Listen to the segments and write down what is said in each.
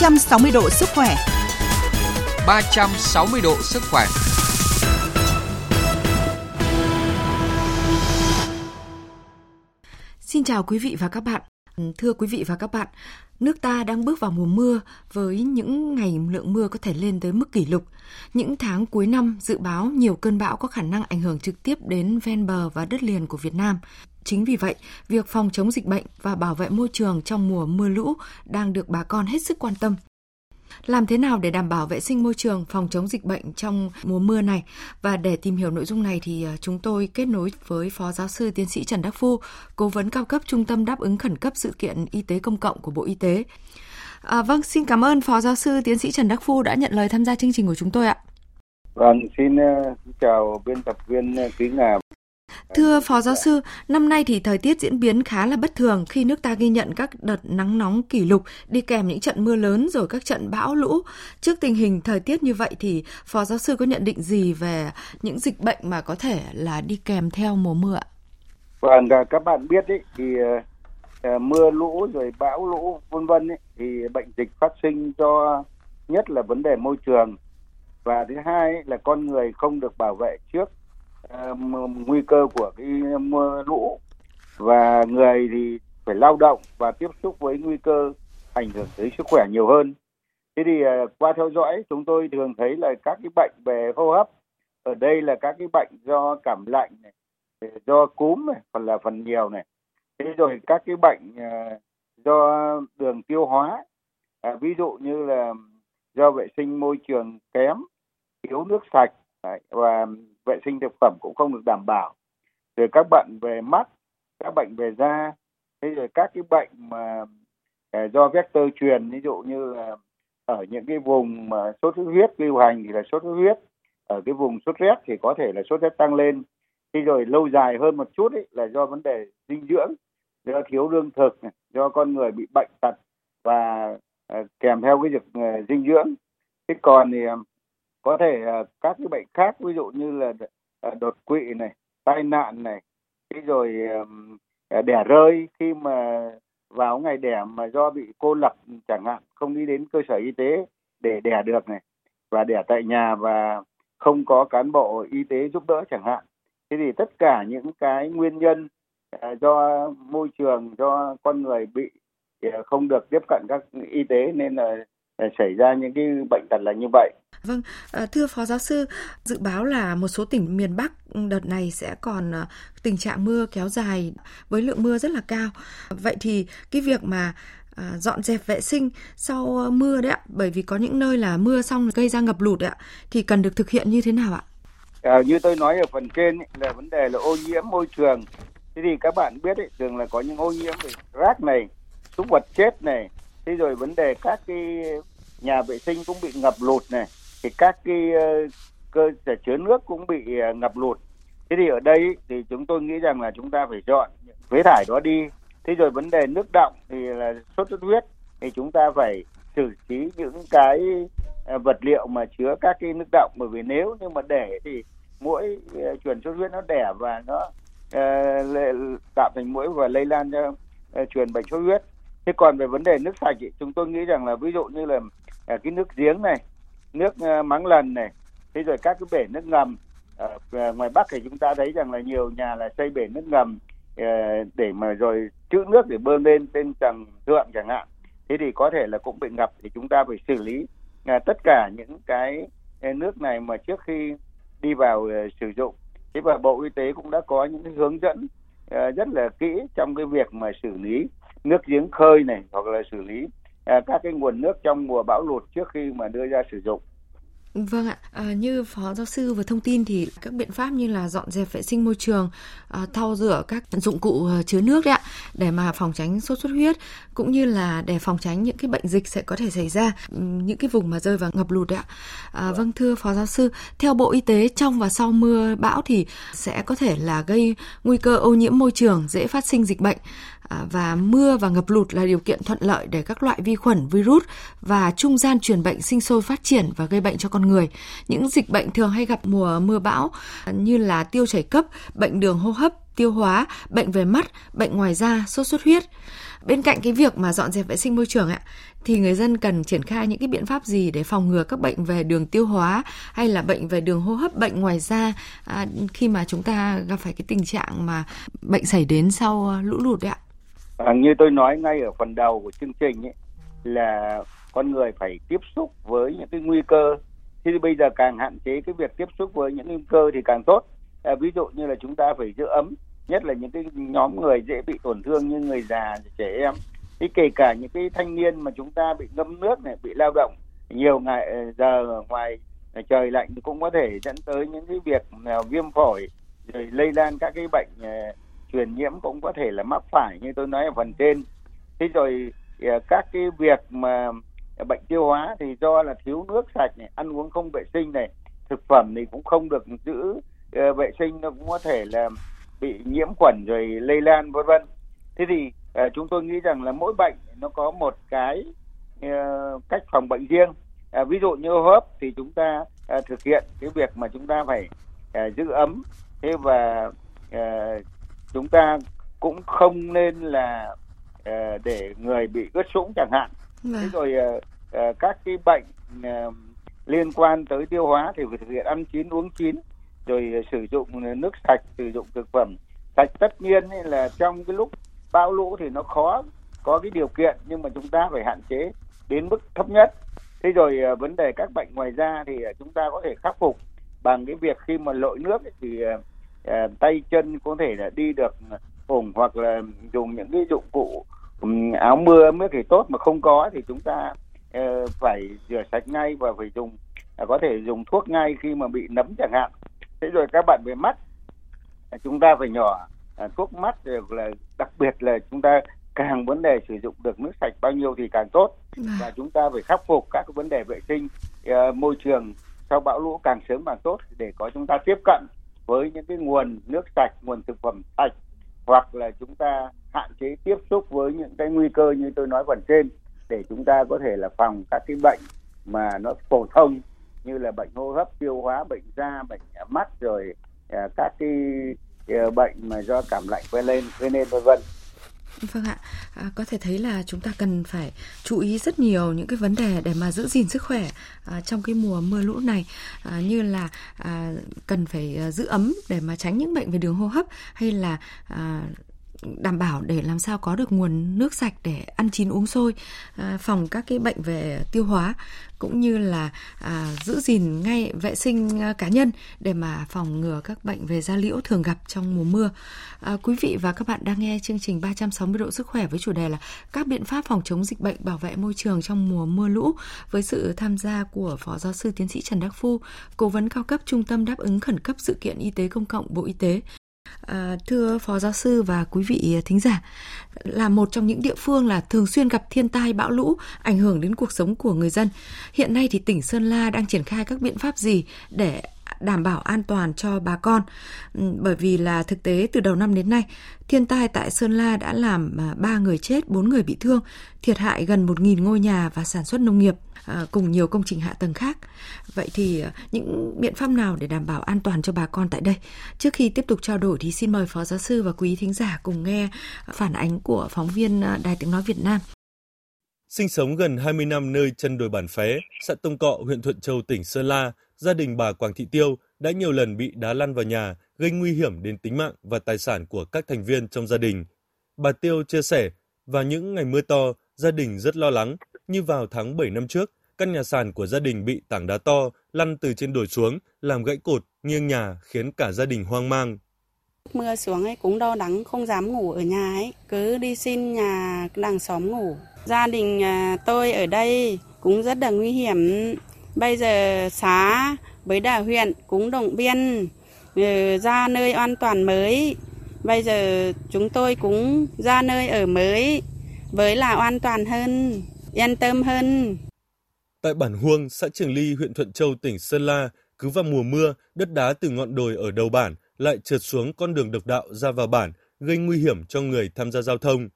360 độ sức khỏe. 360 độ sức khỏe. Xin chào quý vị và các bạn. Thưa quý vị và các bạn, nước ta đang bước vào mùa mưa với những ngày lượng mưa có thể lên tới mức kỷ lục. Những tháng cuối năm dự báo nhiều cơn bão có khả năng ảnh hưởng trực tiếp đến ven bờ và đất liền của Việt Nam. Chính vì vậy, việc phòng chống dịch bệnh và bảo vệ môi trường trong mùa mưa lũ đang được bà con hết sức quan tâm. Làm thế nào để đảm bảo vệ sinh môi trường, phòng chống dịch bệnh trong mùa mưa này? Và để tìm hiểu nội dung này thì à, chúng tôi kết nối với Phó Giáo sư Tiến sĩ Trần Đắc Phu, Cố vấn cao cấp Trung tâm đáp ứng khẩn cấp sự kiện y tế công cộng của Bộ Y tế. À, vâng, xin cảm ơn Phó Giáo sư Tiến sĩ Trần Đắc Phu đã nhận lời tham gia chương trình của chúng tôi ạ. Vâng, xin à, chào biên tập viên à, Quý Ngà Thưa Phó Giáo sư, năm nay thì thời tiết diễn biến khá là bất thường khi nước ta ghi nhận các đợt nắng nóng kỷ lục đi kèm những trận mưa lớn rồi các trận bão lũ. Trước tình hình thời tiết như vậy thì Phó Giáo sư có nhận định gì về những dịch bệnh mà có thể là đi kèm theo mùa mưa ạ? Vâng, à, các bạn biết ý, thì uh, mưa lũ rồi bão lũ vân vân thì bệnh dịch phát sinh do nhất là vấn đề môi trường và thứ hai là con người không được bảo vệ trước Ờ, nguy cơ của cái mưa lũ và người thì phải lao động và tiếp xúc với nguy cơ ảnh hưởng tới sức khỏe nhiều hơn. Thế thì ờ, qua theo dõi chúng tôi thường thấy là các cái bệnh về hô hấp ở đây là các cái bệnh do cảm lạnh này, ờ, do cúm này, phần là phần nhiều này. Thế rồi các cái bệnh do đường tiêu hóa, à, ví dụ như là do vệ sinh môi trường kém, thiếu nước sạch đấy, và vệ sinh thực phẩm cũng không được đảm bảo. Rồi các bệnh về mắt các bệnh về da thế rồi các cái bệnh mà à, do vector truyền ví dụ như là ở những cái vùng mà sốt xuất huyết lưu hành thì là sốt xuất huyết ở cái vùng sốt rét thì có thể là sốt rét tăng lên. Thế rồi lâu dài hơn một chút ấy, là do vấn đề dinh dưỡng do thiếu lương thực do con người bị bệnh tật và à, kèm theo cái việc à, dinh dưỡng. Thế còn thì có thể uh, các cái bệnh khác ví dụ như là uh, đột quỵ này tai nạn này cái rồi uh, đẻ rơi khi mà vào ngày đẻ mà do bị cô lập chẳng hạn không đi đến cơ sở y tế để đẻ được này và đẻ tại nhà và không có cán bộ y tế giúp đỡ chẳng hạn thế thì tất cả những cái nguyên nhân do môi trường do con người bị không được tiếp cận các y tế nên là xảy ra những cái bệnh tật là như vậy. Vâng, ờ, thưa Phó Giáo sư, dự báo là một số tỉnh miền Bắc đợt này sẽ còn ờ, tình trạng mưa kéo dài với lượng mưa rất là cao. Vậy thì cái việc mà ờ, dọn dẹp vệ sinh sau mưa đấy ạ, bởi vì có những nơi là mưa xong gây ra ngập lụt đấy ạ, thì cần được thực hiện như thế nào ạ? À, như tôi nói ở phần trên ấy, là vấn đề là ô nhiễm môi trường. Thế thì các bạn biết ấy, thường là có những ô nhiễm về rác này, súc vật chết này, thế rồi vấn đề các cái nhà vệ sinh cũng bị ngập lụt này thì các cái ờ, cơ sở chứa nước cũng bị ờ, ngập lụt. Thế thì ở đây thì chúng tôi nghĩ rằng là chúng ta phải dọn phế thải đó đi. Thế rồi vấn đề nước động thì là sốt xuất huyết thì chúng ta phải xử trí những cái ờ, vật liệu mà chứa các cái nước động bởi vì nếu như mà để thì mũi truyền sốt huyết nó đẻ và nó uh, tạo thành mũi và lây lan cho uh, truyền bệnh sốt huyết. Thế còn về vấn đề nước sạch thì chúng tôi nghĩ rằng là ví dụ như là cái nước giếng này nước uh, mắng lần này. Thế rồi các cái bể nước ngầm ở ngoài bắc thì chúng ta thấy rằng là nhiều nhà là xây bể nước ngầm để mà rồi trữ nước để bơm lên trên tầng thượng chẳng hạn. Thế thì có thể là cũng bị ngập thì chúng ta phải xử lý tất cả những cái nước này mà trước khi đi vào sử dụng. Thế và bộ y tế cũng đã có những cái hướng dẫn rất là kỹ trong cái việc mà xử lý nước giếng khơi này hoặc là xử lý Ờ, các cái nguồn nước trong mùa bão lụt trước khi mà đưa ra sử dụng. Vâng ạ, à, như Phó Giáo sư vừa thông tin thì các biện pháp như là dọn dẹp vệ sinh môi trường, à, thau rửa các dụng cụ à, chứa nước đấy ạ, để mà phòng tránh sốt xuất huyết, cũng như là để phòng tránh những cái bệnh dịch sẽ có thể xảy ra, những cái vùng mà rơi vào ngập lụt đấy ạ. À, vâng thưa Phó Giáo sư, theo Bộ Y tế trong và sau mưa bão thì sẽ có thể là gây nguy cơ ô nhiễm môi trường, dễ phát sinh dịch bệnh. À, và mưa và ngập lụt là điều kiện thuận lợi để các loại vi khuẩn, virus và trung gian truyền bệnh sinh sôi phát triển và gây bệnh cho con người. Những dịch bệnh thường hay gặp mùa mưa bão như là tiêu chảy cấp, bệnh đường hô hấp, tiêu hóa, bệnh về mắt, bệnh ngoài da, sốt xuất huyết. Bên cạnh cái việc mà dọn dẹp vệ sinh môi trường ạ, thì người dân cần triển khai những cái biện pháp gì để phòng ngừa các bệnh về đường tiêu hóa hay là bệnh về đường hô hấp, bệnh ngoài da à, khi mà chúng ta gặp phải cái tình trạng mà bệnh xảy đến sau à, lũ lụt đấy ạ? À, như tôi nói ngay ở phần đầu của chương trình ấy, là con người phải tiếp xúc với những cái nguy cơ thì bây giờ càng hạn chế cái việc tiếp xúc với những nguy cơ thì càng tốt. À, ví dụ như là chúng ta phải giữ ấm nhất là những cái nhóm người dễ bị tổn thương như người già trẻ em. Thì kể cả những cái thanh niên mà chúng ta bị ngâm nước này bị lao động nhiều ngày ờ, giờ ở ngoài ờ, trời lạnh cũng có thể dẫn tới những cái việc viêm phổi rồi lây lan các cái bệnh uh, truyền nhiễm cũng có thể là mắc phải như tôi nói ở phần trên. Thế rồi uh, các cái việc mà bệnh tiêu hóa thì do là thiếu nước sạch này ăn uống không vệ sinh này thực phẩm thì cũng không được giữ uh, vệ sinh nó cũng có thể là bị nhiễm khuẩn rồi lây lan vân vân. Thế thì uh, chúng tôi nghĩ rằng là mỗi bệnh nó có một cái uh, cách phòng bệnh riêng. Uh, ví dụ như hô hấp thì chúng ta uh, thực hiện cái việc mà chúng ta phải uh, giữ ấm. Thế và uh, chúng ta cũng không nên là uh, để người bị ướt sũng chẳng hạn. Vâng. thế rồi uh, các cái bệnh uh, liên quan tới tiêu hóa thì phải thực hiện ăn chín uống chín rồi sử dụng nước sạch sử dụng thực phẩm sạch. Tất nhiên là trong cái lúc bão lũ thì nó khó có cái điều kiện nhưng mà chúng ta phải hạn chế đến mức thấp nhất. Thế rồi uh, vấn đề các bệnh ngoài da thì uh, chúng ta có thể khắc phục bằng cái việc khi mà lội nước ấy, thì uh, tay chân có thể là đi được ủng hoặc là dùng những cái dụng cụ áo mưa mới thì tốt mà không có thì chúng ta uh, phải rửa sạch ngay và phải dùng uh, có thể dùng thuốc ngay khi mà bị nấm chẳng hạn. Thế rồi các bạn về mắt uh, chúng ta phải nhỏ uh, thuốc mắt rồi là đặc biệt là chúng ta càng vấn đề sử dụng được nước sạch bao nhiêu thì càng tốt. Dạ. và chúng ta phải khắc phục các vấn đề vệ sinh uh, môi trường sau bão lũ càng sớm càng tốt để có chúng ta tiếp cận với những cái nguồn nước sạch nguồn thực phẩm sạch hoặc là chúng ta hạn chế tiếp xúc với những cái nguy cơ như tôi nói phần trên, để chúng ta có thể là phòng các cái bệnh mà nó phổ thông như là bệnh hô hấp, tiêu hóa, bệnh da, bệnh mắt, rồi à, các cái à, bệnh mà do cảm lạnh gây lên gây nên, vân vân. Vâng ạ, à, có thể thấy là chúng ta cần phải chú ý rất nhiều những cái vấn đề để mà giữ gìn sức khỏe à, trong cái mùa mưa lũ này. À, như là à, cần phải à, giữ ấm để mà tránh những bệnh về đường hô hấp hay là à, đảm bảo để làm sao có được nguồn nước sạch để ăn chín uống sôi à, phòng các cái bệnh về tiêu hóa cũng như là à, giữ gìn ngay vệ sinh à, cá nhân để mà phòng ngừa các bệnh về da liễu thường gặp trong mùa mưa. À, quý vị và các bạn đang nghe chương trình 360 độ sức khỏe với chủ đề là các biện pháp phòng chống dịch bệnh bảo vệ môi trường trong mùa mưa lũ với sự tham gia của Phó Giáo sư Tiến sĩ Trần Đắc Phu, Cố vấn cao cấp Trung tâm đáp ứng khẩn cấp sự kiện y tế công cộng Bộ Y tế À, thưa phó giáo sư và quý vị à, thính giả, là một trong những địa phương là thường xuyên gặp thiên tai bão lũ ảnh hưởng đến cuộc sống của người dân. Hiện nay thì tỉnh Sơn La đang triển khai các biện pháp gì để đảm bảo an toàn cho bà con. Ừ, bởi vì là thực tế từ đầu năm đến nay, thiên tai tại Sơn La đã làm à, 3 người chết, 4 người bị thương, thiệt hại gần 1.000 ngôi nhà và sản xuất nông nghiệp. À, cùng nhiều công trình hạ tầng khác. Vậy thì à, những biện pháp nào để đảm bảo an toàn cho bà con tại đây? Trước khi tiếp tục trao đổi thì xin mời Phó Giáo sư và quý thính giả cùng nghe phản ánh của phóng viên Đài Tiếng Nói Việt Nam. Sinh sống gần 20 năm nơi chân đồi bản phé, xã Tông Cọ, huyện Thuận Châu, tỉnh Sơn La, gia đình bà Quảng Thị Tiêu đã nhiều lần bị đá lăn vào nhà, gây nguy hiểm đến tính mạng và tài sản của các thành viên trong gia đình. Bà Tiêu chia sẻ, vào những ngày mưa to, gia đình rất lo lắng, như vào tháng 7 năm trước, căn nhà sàn của gia đình bị tảng đá to lăn từ trên đồi xuống, làm gãy cột, nghiêng nhà khiến cả gia đình hoang mang. Mưa xuống ấy cũng đo đắng không dám ngủ ở nhà ấy, cứ đi xin nhà làng xóm ngủ. Gia đình à, tôi ở đây cũng rất là nguy hiểm. Bây giờ xã với đà huyện cũng động viên ừ, ra nơi an toàn mới. Bây giờ chúng tôi cũng ra nơi ở mới với là an toàn hơn, yên tâm hơn. Tại bản Huông, xã Trường Ly, huyện Thuận Châu, tỉnh Sơn La, cứ vào mùa mưa, đất đá từ ngọn đồi ở đầu bản lại trượt xuống con đường độc đạo ra vào bản, gây nguy hiểm cho người tham gia giao thông.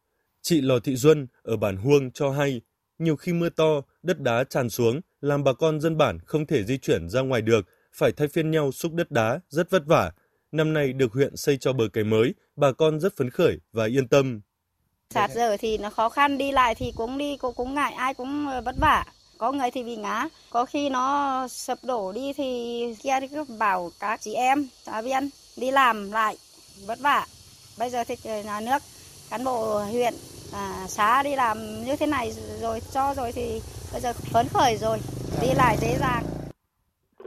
Chị Lò Thị Duân ở bản Huông cho hay, nhiều khi mưa to, đất đá tràn xuống, làm bà con dân bản không thể di chuyển ra ngoài được, phải thay phiên nhau xúc đất đá, rất vất vả. năm nay được huyện xây cho bờ kè mới, bà con rất phấn khởi và yên tâm. Sạt giờ thì nó khó khăn đi lại thì cũng đi cũng, cũng ngại ai cũng ờ, vất vả. Có người thì bị ngã, có khi nó sập đổ đi thì kia thì cứ bảo các chị em, xã viên đi làm lại vất vả. Bây giờ thì ờ, nhà nước, cán bộ huyện, à, xã đi làm như thế này rồi cho rồi thì bây giờ phấn khởi rồi, đi lại dễ dàng.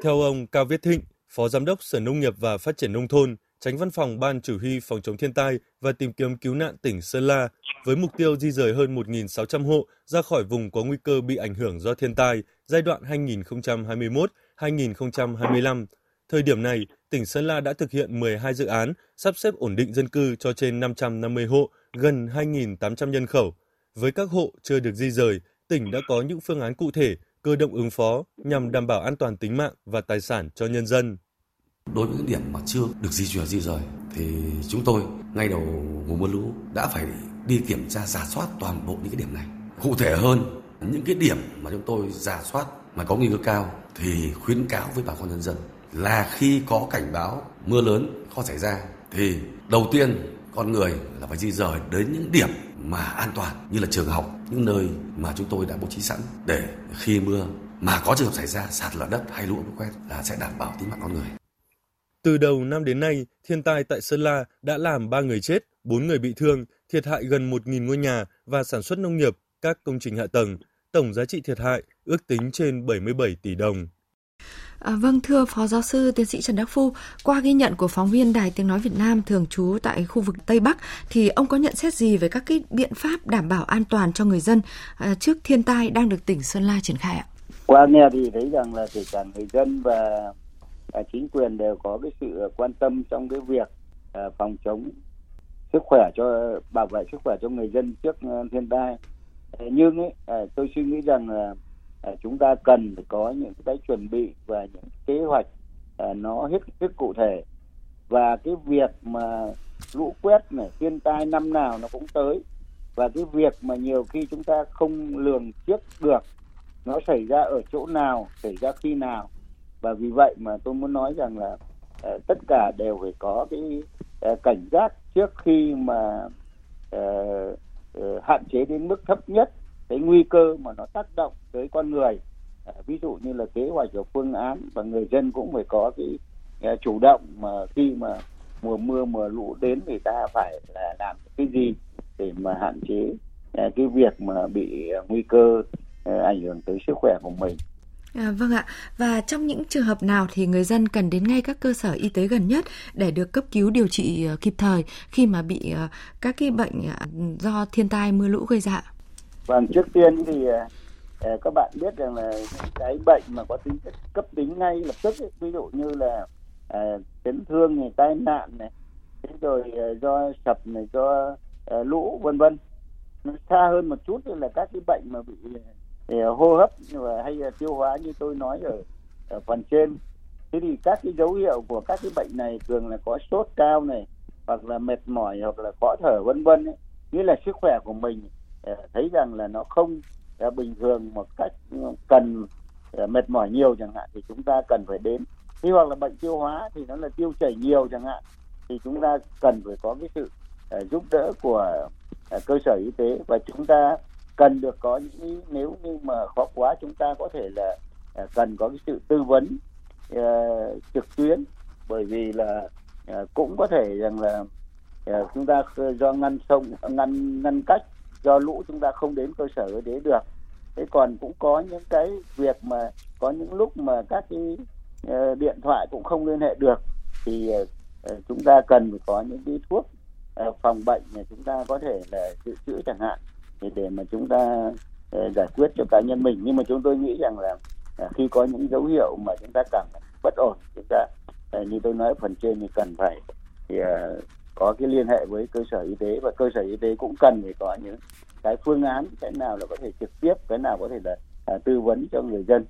Theo ông Cao Viết Thịnh, Phó Giám đốc Sở Nông nghiệp và Phát triển Nông thôn, tránh văn phòng Ban Chỉ huy Phòng chống thiên tai và tìm kiếm cứu nạn tỉnh Sơn La, với mục tiêu di rời hơn 1.600 hộ ra khỏi vùng có nguy cơ bị ảnh hưởng do thiên tai giai đoạn 2021-2025. Thời điểm này, tỉnh Sơn La đã thực hiện 12 dự án sắp xếp ổn định dân cư cho trên 550 hộ, gần 2.800 nhân khẩu. Với các hộ chưa được di rời, tỉnh đã có những phương án cụ thể, cơ động ứng phó nhằm đảm bảo an toàn tính mạng và tài sản cho nhân dân. Đối với những điểm mà chưa được di chuyển di rời thì chúng tôi ngay đầu mùa mưa lũ đã phải đi kiểm tra giả soát toàn bộ những cái điểm này. Cụ thể hơn, những cái điểm mà chúng tôi giả soát mà có nguy cơ cao thì khuyến cáo với bà con nhân dân là khi có cảnh báo mưa lớn có xảy ra thì đầu tiên con người là phải di rời đến những điểm mà an toàn như là trường học, những nơi mà chúng tôi đã bố trí sẵn để khi mưa mà có trường hợp xảy ra sạt lở đất hay lũ quét là sẽ đảm bảo tính mạng con người. Từ đầu năm đến nay, thiên tai tại Sơn La đã làm 3 người chết, 4 người bị thương, thiệt hại gần 1.000 ngôi nhà và sản xuất nông nghiệp, các công trình hạ tầng. Tổng giá trị thiệt hại ước tính trên 77 tỷ đồng. À, vâng, thưa Phó Giáo sư Tiến sĩ Trần Đắc Phu, qua ghi nhận của phóng viên Đài Tiếng Nói Việt Nam thường trú tại khu vực Tây Bắc, thì ông có nhận xét gì về các cái biện pháp đảm bảo an toàn cho người dân à, trước thiên tai đang được tỉnh Sơn La triển khai ạ? Qua nghe thì thấy rằng là kể cả người dân và à, chính quyền đều có cái sự quan tâm trong cái việc à, phòng chống sức khỏe cho bảo vệ sức khỏe cho người dân trước à, thiên tai. Nhưng ấy, à, tôi suy nghĩ rằng là à, chúng ta cần phải có những cái chuẩn bị và những kế hoạch à, nó hết sức cụ thể. Và cái việc mà lũ quét này thiên tai năm nào nó cũng tới. Và cái việc mà nhiều khi chúng ta không lường trước được nó xảy ra ở chỗ nào xảy ra khi nào. Và vì vậy mà tôi muốn nói rằng là uh, tất cả đều phải có cái uh, cảnh giác trước khi mà uh, uh, hạn chế đến mức thấp nhất cái nguy cơ mà nó tác động tới con người à, ví dụ như là kế hoạch và phương án và người dân cũng phải có cái à, chủ động mà khi mà mùa mưa mùa lũ đến thì ta phải là làm cái gì để mà hạn chế à, cái việc mà bị nguy cơ à, ảnh hưởng tới sức khỏe của mình À, vâng ạ. Và trong những trường hợp nào thì người dân cần đến ngay các cơ sở y tế gần nhất để được cấp cứu điều trị kịp thời khi mà bị các cái bệnh do thiên tai mưa lũ gây ra? Vâng, trước tiên thì ờ, ờ, các bạn biết rằng là cái bệnh mà có tính chất cấp tính ngay lập tức ấy, ví dụ như là uh, chấn thương này, tai nạn này, thế rồi uh, do sập này, do uh, lũ vân vân. Nó xa hơn một chút là các cái bệnh mà bị uh, hô hấp và hay là tiêu hóa như tôi nói ở, ở phần trên. Thế thì các cái dấu hiệu của các cái bệnh này thường là có sốt cao này, hoặc là mệt mỏi hoặc là khó thở vân vân nghĩa là sức khỏe của mình Ờ, thấy rằng là nó không ờ, bình thường một cách ừ, cần ờ, mệt mỏi nhiều chẳng hạn thì chúng ta cần phải đến. Khi hoặc là bệnh tiêu hóa thì nó là tiêu chảy nhiều chẳng hạn thì chúng ta cần phải có cái sự giúp đỡ của cơ sở y tế. Và chúng ta cần được có những nếu như mà khó quá chúng ta có thể là cần có cái sự tư vấn uh, trực tuyến. Bởi vì là uh, cũng có thể rằng là uh, chúng ta do ngăn sông ngăn ngăn cách do lũ chúng ta không đến cơ sở y tế được. Thế còn cũng có những cái việc mà có những lúc mà các cái uh, điện thoại cũng không liên hệ được thì uh, chúng ta cần phải có những cái thuốc uh, phòng bệnh mà chúng ta có thể là dự trữ chẳng hạn để để mà chúng ta uh, giải quyết cho cá nhân mình. Nhưng mà chúng tôi nghĩ rằng là uh, khi có những dấu hiệu mà chúng ta cảm bất ổn chúng ta uh, như tôi nói phần trên thì cần phải thì, uh, có cái liên hệ với cơ sở y tế và cơ sở y tế cũng cần phải có những cái phương án cái nào là có thể trực tiếp cái nào có thể là à, tư vấn cho người dân.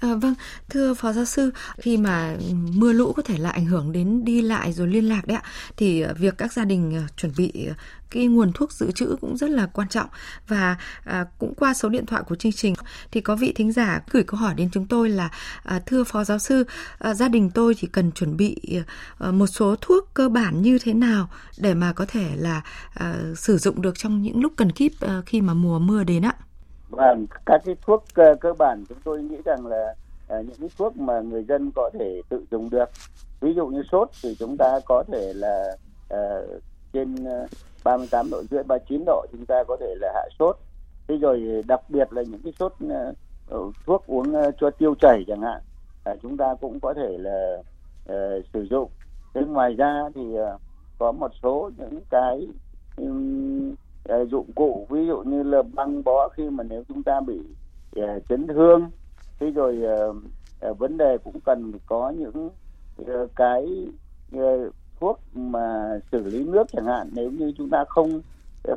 À, vâng, thưa Phó Giáo sư, khi mà mưa lũ có thể là ảnh hưởng đến đi lại rồi liên lạc đấy ạ, thì à, việc các gia đình à, chuẩn bị à, cái nguồn thuốc dự trữ cũng rất là quan trọng. Và à, cũng qua số điện thoại của chương trình thì có vị thính giả gửi câu hỏi đến chúng tôi là à, thưa phó giáo sư à, gia đình tôi chỉ cần chuẩn bị à, một số thuốc cơ bản như thế nào để mà có thể là à, sử dụng được trong những lúc cần kíp à, khi mà mùa mưa đến ạ? Vâng, các cái thuốc cơ, cơ bản chúng tôi nghĩ rằng là à, những cái thuốc mà người dân có thể tự dùng được. Ví dụ như sốt thì chúng ta có thể là à, trên à, 38 độ rưỡi 39 độ chúng ta có thể là hạ sốt. Thế rồi đặc biệt là những cái sốt uh, thuốc uống uh, cho tiêu chảy chẳng hạn uh, chúng ta cũng có thể là uh, sử dụng. Thế ngoài ra thì uh, có một số những cái um, dụng cụ ví dụ như là băng bó khi mà nếu chúng ta bị uh, chấn thương. Thế rồi uh, vấn đề cũng cần có những cái thuốc mà xử lý nước chẳng hạn. Nếu như chúng ta không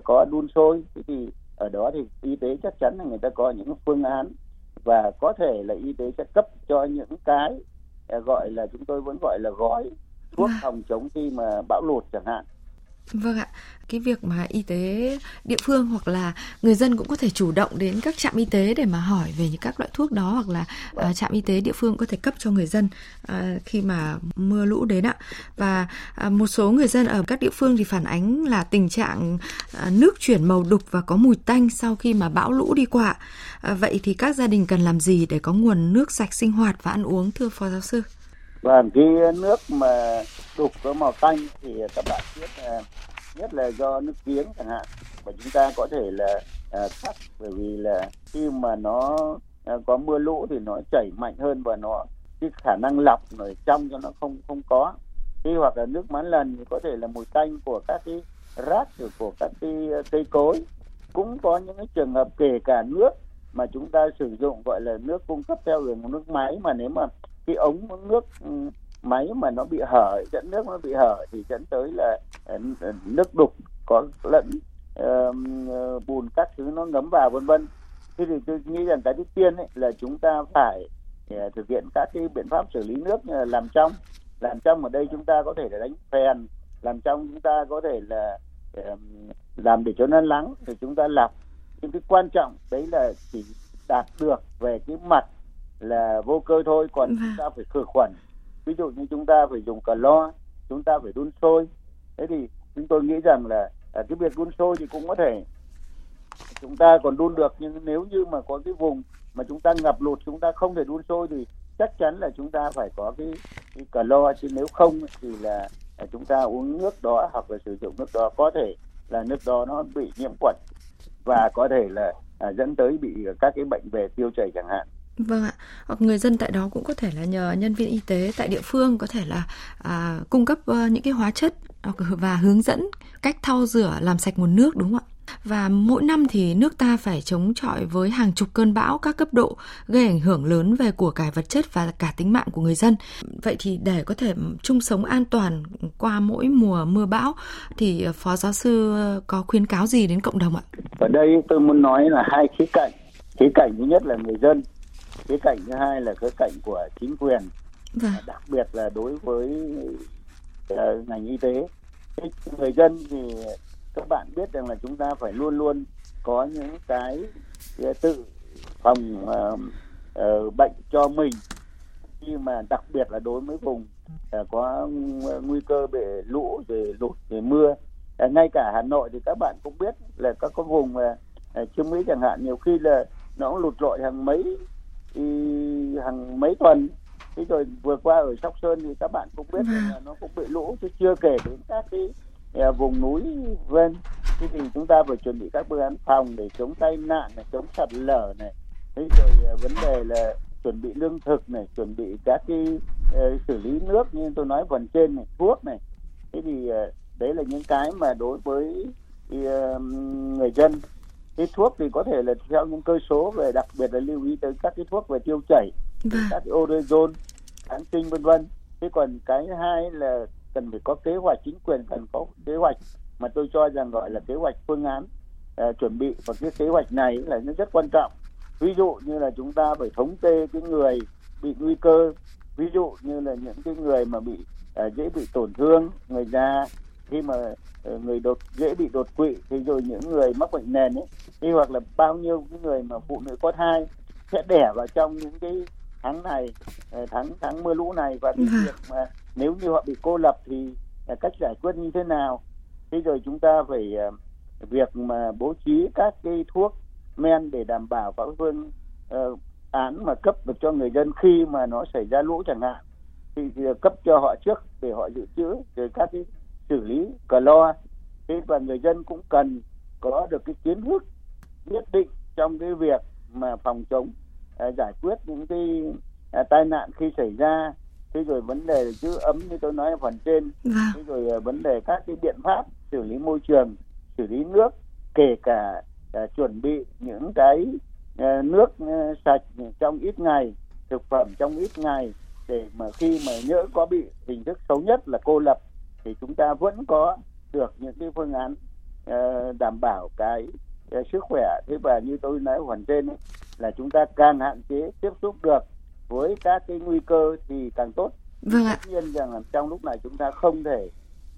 có đun sôi thì ở đó thì y tế chắc chắn là người ta có những phương án và có thể là y tế sẽ cấp cho những cái gọi là chúng tôi vẫn gọi là gói thuốc vâng. phòng chống khi mà bão lụt chẳng hạn Vâng ạ, cái việc mà y tế địa phương hoặc là người dân cũng có thể chủ động đến các trạm y tế để mà hỏi về những các loại thuốc đó hoặc là uh, trạm y tế địa phương có thể cấp cho người dân uh, khi mà mưa lũ đến ạ. Và uh, một số người dân ở các địa phương thì phản ánh là tình trạng uh, nước chuyển màu đục và có mùi tanh sau khi mà bão lũ đi qua. Uh, vậy thì các gia đình cần làm gì để có nguồn nước sạch sinh hoạt và ăn uống thưa phó giáo sư? Vâng, cái nước mà đục có màu tanh thì các bạn biết là nhất là do nước giếng chẳng hạn. Và chúng ta có thể là à, cắt bởi vì là khi mà nó à, có mưa lũ thì nó chảy mạnh hơn và nó cái khả năng lọc ở trong cho nó không không có. Khi hoặc là nước mán lần thì có thể là mùi tanh của các cái rác của các cái à, cây cối. Cũng có những cái trường hợp kể cả nước mà chúng ta sử dụng gọi là nước cung cấp theo đường nước máy mà nếu mà cái ống nước ừ, máy mà nó bị hở dẫn nước nó bị hở thì dẫn tới là ờ, nước đục có lẫn uh, bùn các thứ nó ngấm vào vân vân. Thế thì tôi nghĩ rằng cái thứ tiên ấy là chúng ta phải uh, thực hiện các cái biện pháp xử lý nước như là làm trong. Làm trong ở đây chúng ta có thể là đánh phèn làm trong chúng ta có thể là uh, làm để cho nó lắng thì chúng ta lọc nhưng cái quan trọng đấy là chỉ đạt được về cái mặt là vô cơ thôi còn chúng ta phải khử khuẩn. Ví dụ như chúng ta phải dùng cà lo chúng ta phải đun sôi. Thế thì chúng tôi nghĩ rằng là à, cái việc đun sôi thì cũng có thể chúng ta còn đun được nhưng nếu như mà có cái vùng mà chúng ta ngập lụt chúng ta không thể đun sôi thì chắc chắn là chúng ta phải có cái, cái cà lo. Chứ nếu không thì là à, chúng ta uống nước đó hoặc là sử dụng nước đó. Có thể là nước đó nó bị nhiễm khuẩn và có thể là à, dẫn tới bị các cái bệnh về tiêu chảy chẳng hạn Vâng ạ, hoặc người dân tại đó cũng có thể là nhờ nhân viên y tế tại địa phương có thể là à, cung cấp uh, những cái hóa chất và hướng dẫn cách thau rửa làm sạch nguồn nước đúng không ạ? Và mỗi năm thì nước ta phải chống chọi với hàng chục cơn bão các cấp độ gây ảnh hưởng lớn về của cải vật chất và cả tính mạng của người dân. Vậy thì để có thể chung sống an toàn qua mỗi mùa mưa bão thì Phó Giáo sư có khuyến cáo gì đến cộng đồng ạ? Ở đây tôi muốn nói là hai khía cạnh. Khía cạnh thứ nhất là người dân khía cạnh thứ hai là khía cạnh của chính quyền vâng. đặc biệt là đối với uh, ngành y tế người dân thì các bạn biết rằng là chúng ta phải luôn luôn có những cái tự phòng uh, uh, bệnh cho mình. Khi mà đặc biệt là đối với vùng uh, có nguy cơ bị lũ rồi lụt rồi mưa uh, ngay cả Hà Nội thì các bạn cũng biết là các có vùng uh, Trương Mỹ chẳng hạn nhiều khi là nó lụt lội hàng mấy hàng mấy tuần. Thế rồi vừa qua ở sóc sơn thì các bạn cũng biết là nó cũng bị lũ chứ chưa kể đến các cái vùng núi ven thế thì chúng ta phải chuẩn bị các phương án phòng để chống tai nạn này chống sạt lở này. Thế rồi à, vấn đề là chuẩn bị lương thực này chuẩn bị các cái uh, xử lý nước như tôi nói phần trên này thuốc này. Thế thì uh, đấy là những cái mà đối với uh, người dân. Cái thuốc thì có thể là theo những cơ số về đặc biệt là lưu ý tới các cái thuốc về tiêu chảy vâng. các cái orezon kháng sinh vân vân. Thế còn cái hai là cần phải có kế hoạch chính quyền cần có kế hoạch mà tôi cho rằng gọi là kế hoạch phương án uh, chuẩn bị. Và cái kế hoạch này là nó rất quan trọng. Ví dụ như là chúng ta phải thống kê cái người bị nguy cơ. Ví dụ như là những cái người mà bị uh, dễ bị tổn thương người già. Khi mà uh, người đột dễ bị đột quỵ thì rồi những người mắc bệnh nền ấy thì hoặc là bao nhiêu cái người mà phụ nữ có thai sẽ đẻ vào trong những cái tháng này tháng tháng mưa lũ này. Và cái vâng. việc mà nếu như họ bị cô lập thì à, cách giải quyết như thế nào? Thế rồi chúng ta phải à, việc mà bố trí các cái thuốc men để đảm bảo các phương uh, án mà cấp được cho người dân khi mà nó xảy ra lũ chẳng hạn thì, thì cấp cho họ trước để họ dự trữ rồi các cái xử lý cờ lo. Thế và người dân cũng cần có được cái kiến thức nhất định trong cái việc mà phòng chống uh, giải quyết những cái uh, tai nạn khi xảy ra thế rồi vấn đề giữ ấm như tôi nói ở phần trên vâng. thế rồi uh, vấn đề các cái biện pháp xử lý môi trường xử lý nước kể cả uh, chuẩn bị những cái uh, nước uh, sạch trong ít ngày thực phẩm trong ít ngày để mà khi mà nhỡ có bị hình thức xấu nhất là cô lập thì chúng ta vẫn có được những cái phương án uh, đảm bảo cái uh, sức khỏe thế và như tôi nói phần trên ấy, là chúng ta càng hạn chế tiếp xúc được với các cái nguy cơ thì càng tốt vâng ạ. tất nhiên rằng là trong lúc này chúng ta không thể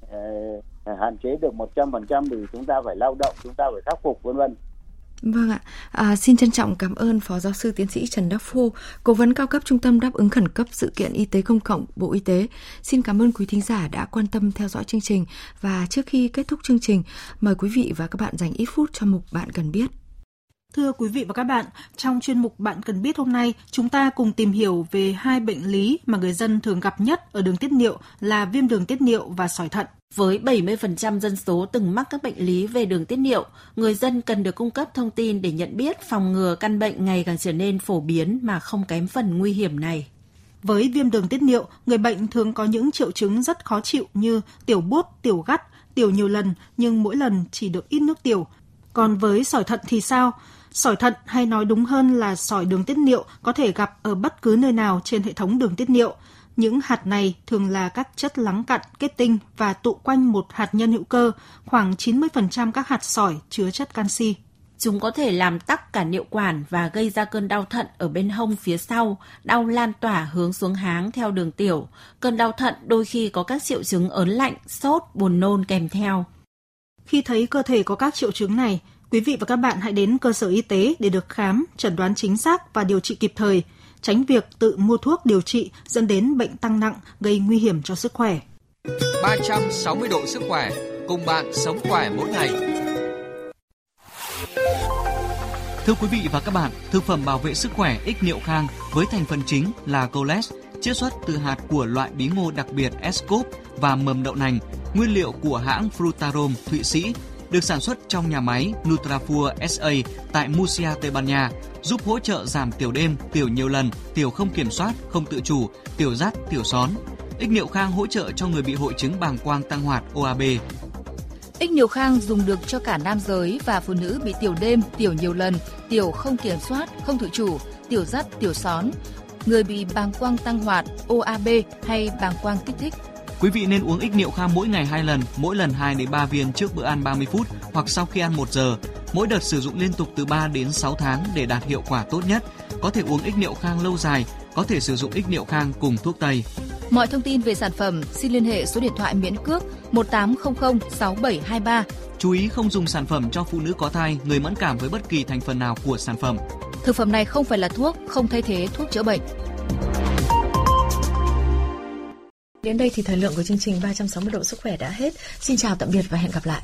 uh, hạn chế được 100% thì chúng ta phải lao động, chúng ta phải khắc phục vân vân. Vâng ạ, à, xin trân trọng cảm ơn Phó Giáo sư Tiến sĩ Trần Đắc Phu, Cố vấn cao cấp Trung tâm đáp ứng khẩn cấp sự kiện y tế công cộng Bộ Y tế. Xin cảm ơn quý thính giả đã quan tâm theo dõi chương trình và trước khi kết thúc chương trình, mời quý vị và các bạn dành ít phút cho mục bạn cần biết. Thưa quý vị và các bạn, trong chuyên mục Bạn cần biết hôm nay, chúng ta cùng tìm hiểu về hai bệnh lý mà người dân thường gặp nhất ở đường tiết niệu là viêm đường tiết niệu và sỏi thận. Với 70% dân số từng mắc các bệnh lý về đường tiết niệu, người dân cần được cung cấp thông tin để nhận biết phòng ngừa căn bệnh ngày càng trở nên phổ biến mà không kém phần nguy hiểm này. Với viêm đường tiết niệu, người bệnh thường có những triệu chứng rất khó chịu như tiểu buốt, tiểu gắt, tiểu nhiều lần nhưng mỗi lần chỉ được ít nước tiểu. Còn với sỏi thận thì sao? Sỏi thận hay nói đúng hơn là sỏi đường tiết niệu có thể gặp ở bất cứ nơi nào trên hệ thống đường tiết niệu. Những hạt này thường là các chất lắng cặn, kết tinh và tụ quanh một hạt nhân hữu cơ, khoảng 90% các hạt sỏi chứa chất canxi. Chúng có thể làm tắc cả niệu quản và gây ra cơn đau thận ở bên hông phía sau, đau lan tỏa hướng xuống háng theo đường tiểu. Cơn đau thận đôi khi có các triệu chứng ớn lạnh, sốt, buồn nôn kèm theo. Khi thấy cơ thể có các triệu chứng này, quý vị và các bạn hãy đến cơ sở y tế để được khám, chẩn đoán chính xác và điều trị kịp thời, tránh việc tự mua thuốc điều trị dẫn đến bệnh tăng nặng gây nguy hiểm cho sức khỏe. 360 độ sức khỏe, cùng bạn sống khỏe mỗi ngày. Thưa quý vị và các bạn, thực phẩm bảo vệ sức khỏe ích niệu khang với thành phần chính là coles, chiết xuất từ hạt của loại bí ngô đặc biệt Escop và mầm đậu nành, nguyên liệu của hãng Frutarom Thụy Sĩ được sản xuất trong nhà máy Nutrafur SA tại Murcia, Tây Ban Nha, giúp hỗ trợ giảm tiểu đêm, tiểu nhiều lần, tiểu không kiểm soát, không tự chủ, tiểu rắt, tiểu són. Ích niệu khang hỗ trợ cho người bị hội chứng bàng quang tăng hoạt OAB. Ích niệu khang dùng được cho cả nam giới và phụ nữ bị tiểu đêm, tiểu nhiều lần, tiểu không kiểm soát, không tự chủ, tiểu rắt, tiểu són, người bị bàng quang tăng hoạt, OAB hay bàng quang kích thích. Quý vị nên uống ích niệu kham mỗi ngày 2 lần, mỗi lần 2 đến 3 viên trước bữa ăn 30 phút hoặc sau khi ăn 1 giờ. Mỗi đợt sử dụng liên tục từ 3 đến 6 tháng để đạt hiệu quả tốt nhất. Có thể uống ích niệu khang lâu dài, có thể sử dụng ích niệu khang cùng thuốc tây. Mọi thông tin về sản phẩm xin liên hệ số điện thoại miễn cước 1800 6723. Chú ý không dùng sản phẩm cho phụ nữ có thai, người mẫn cảm với bất kỳ thành phần nào của sản phẩm. Thực phẩm này không phải là thuốc, không thay thế thuốc chữa bệnh. Đến đây thì thời lượng của chương trình 360 độ sức khỏe đã hết. Xin chào tạm biệt và hẹn gặp lại.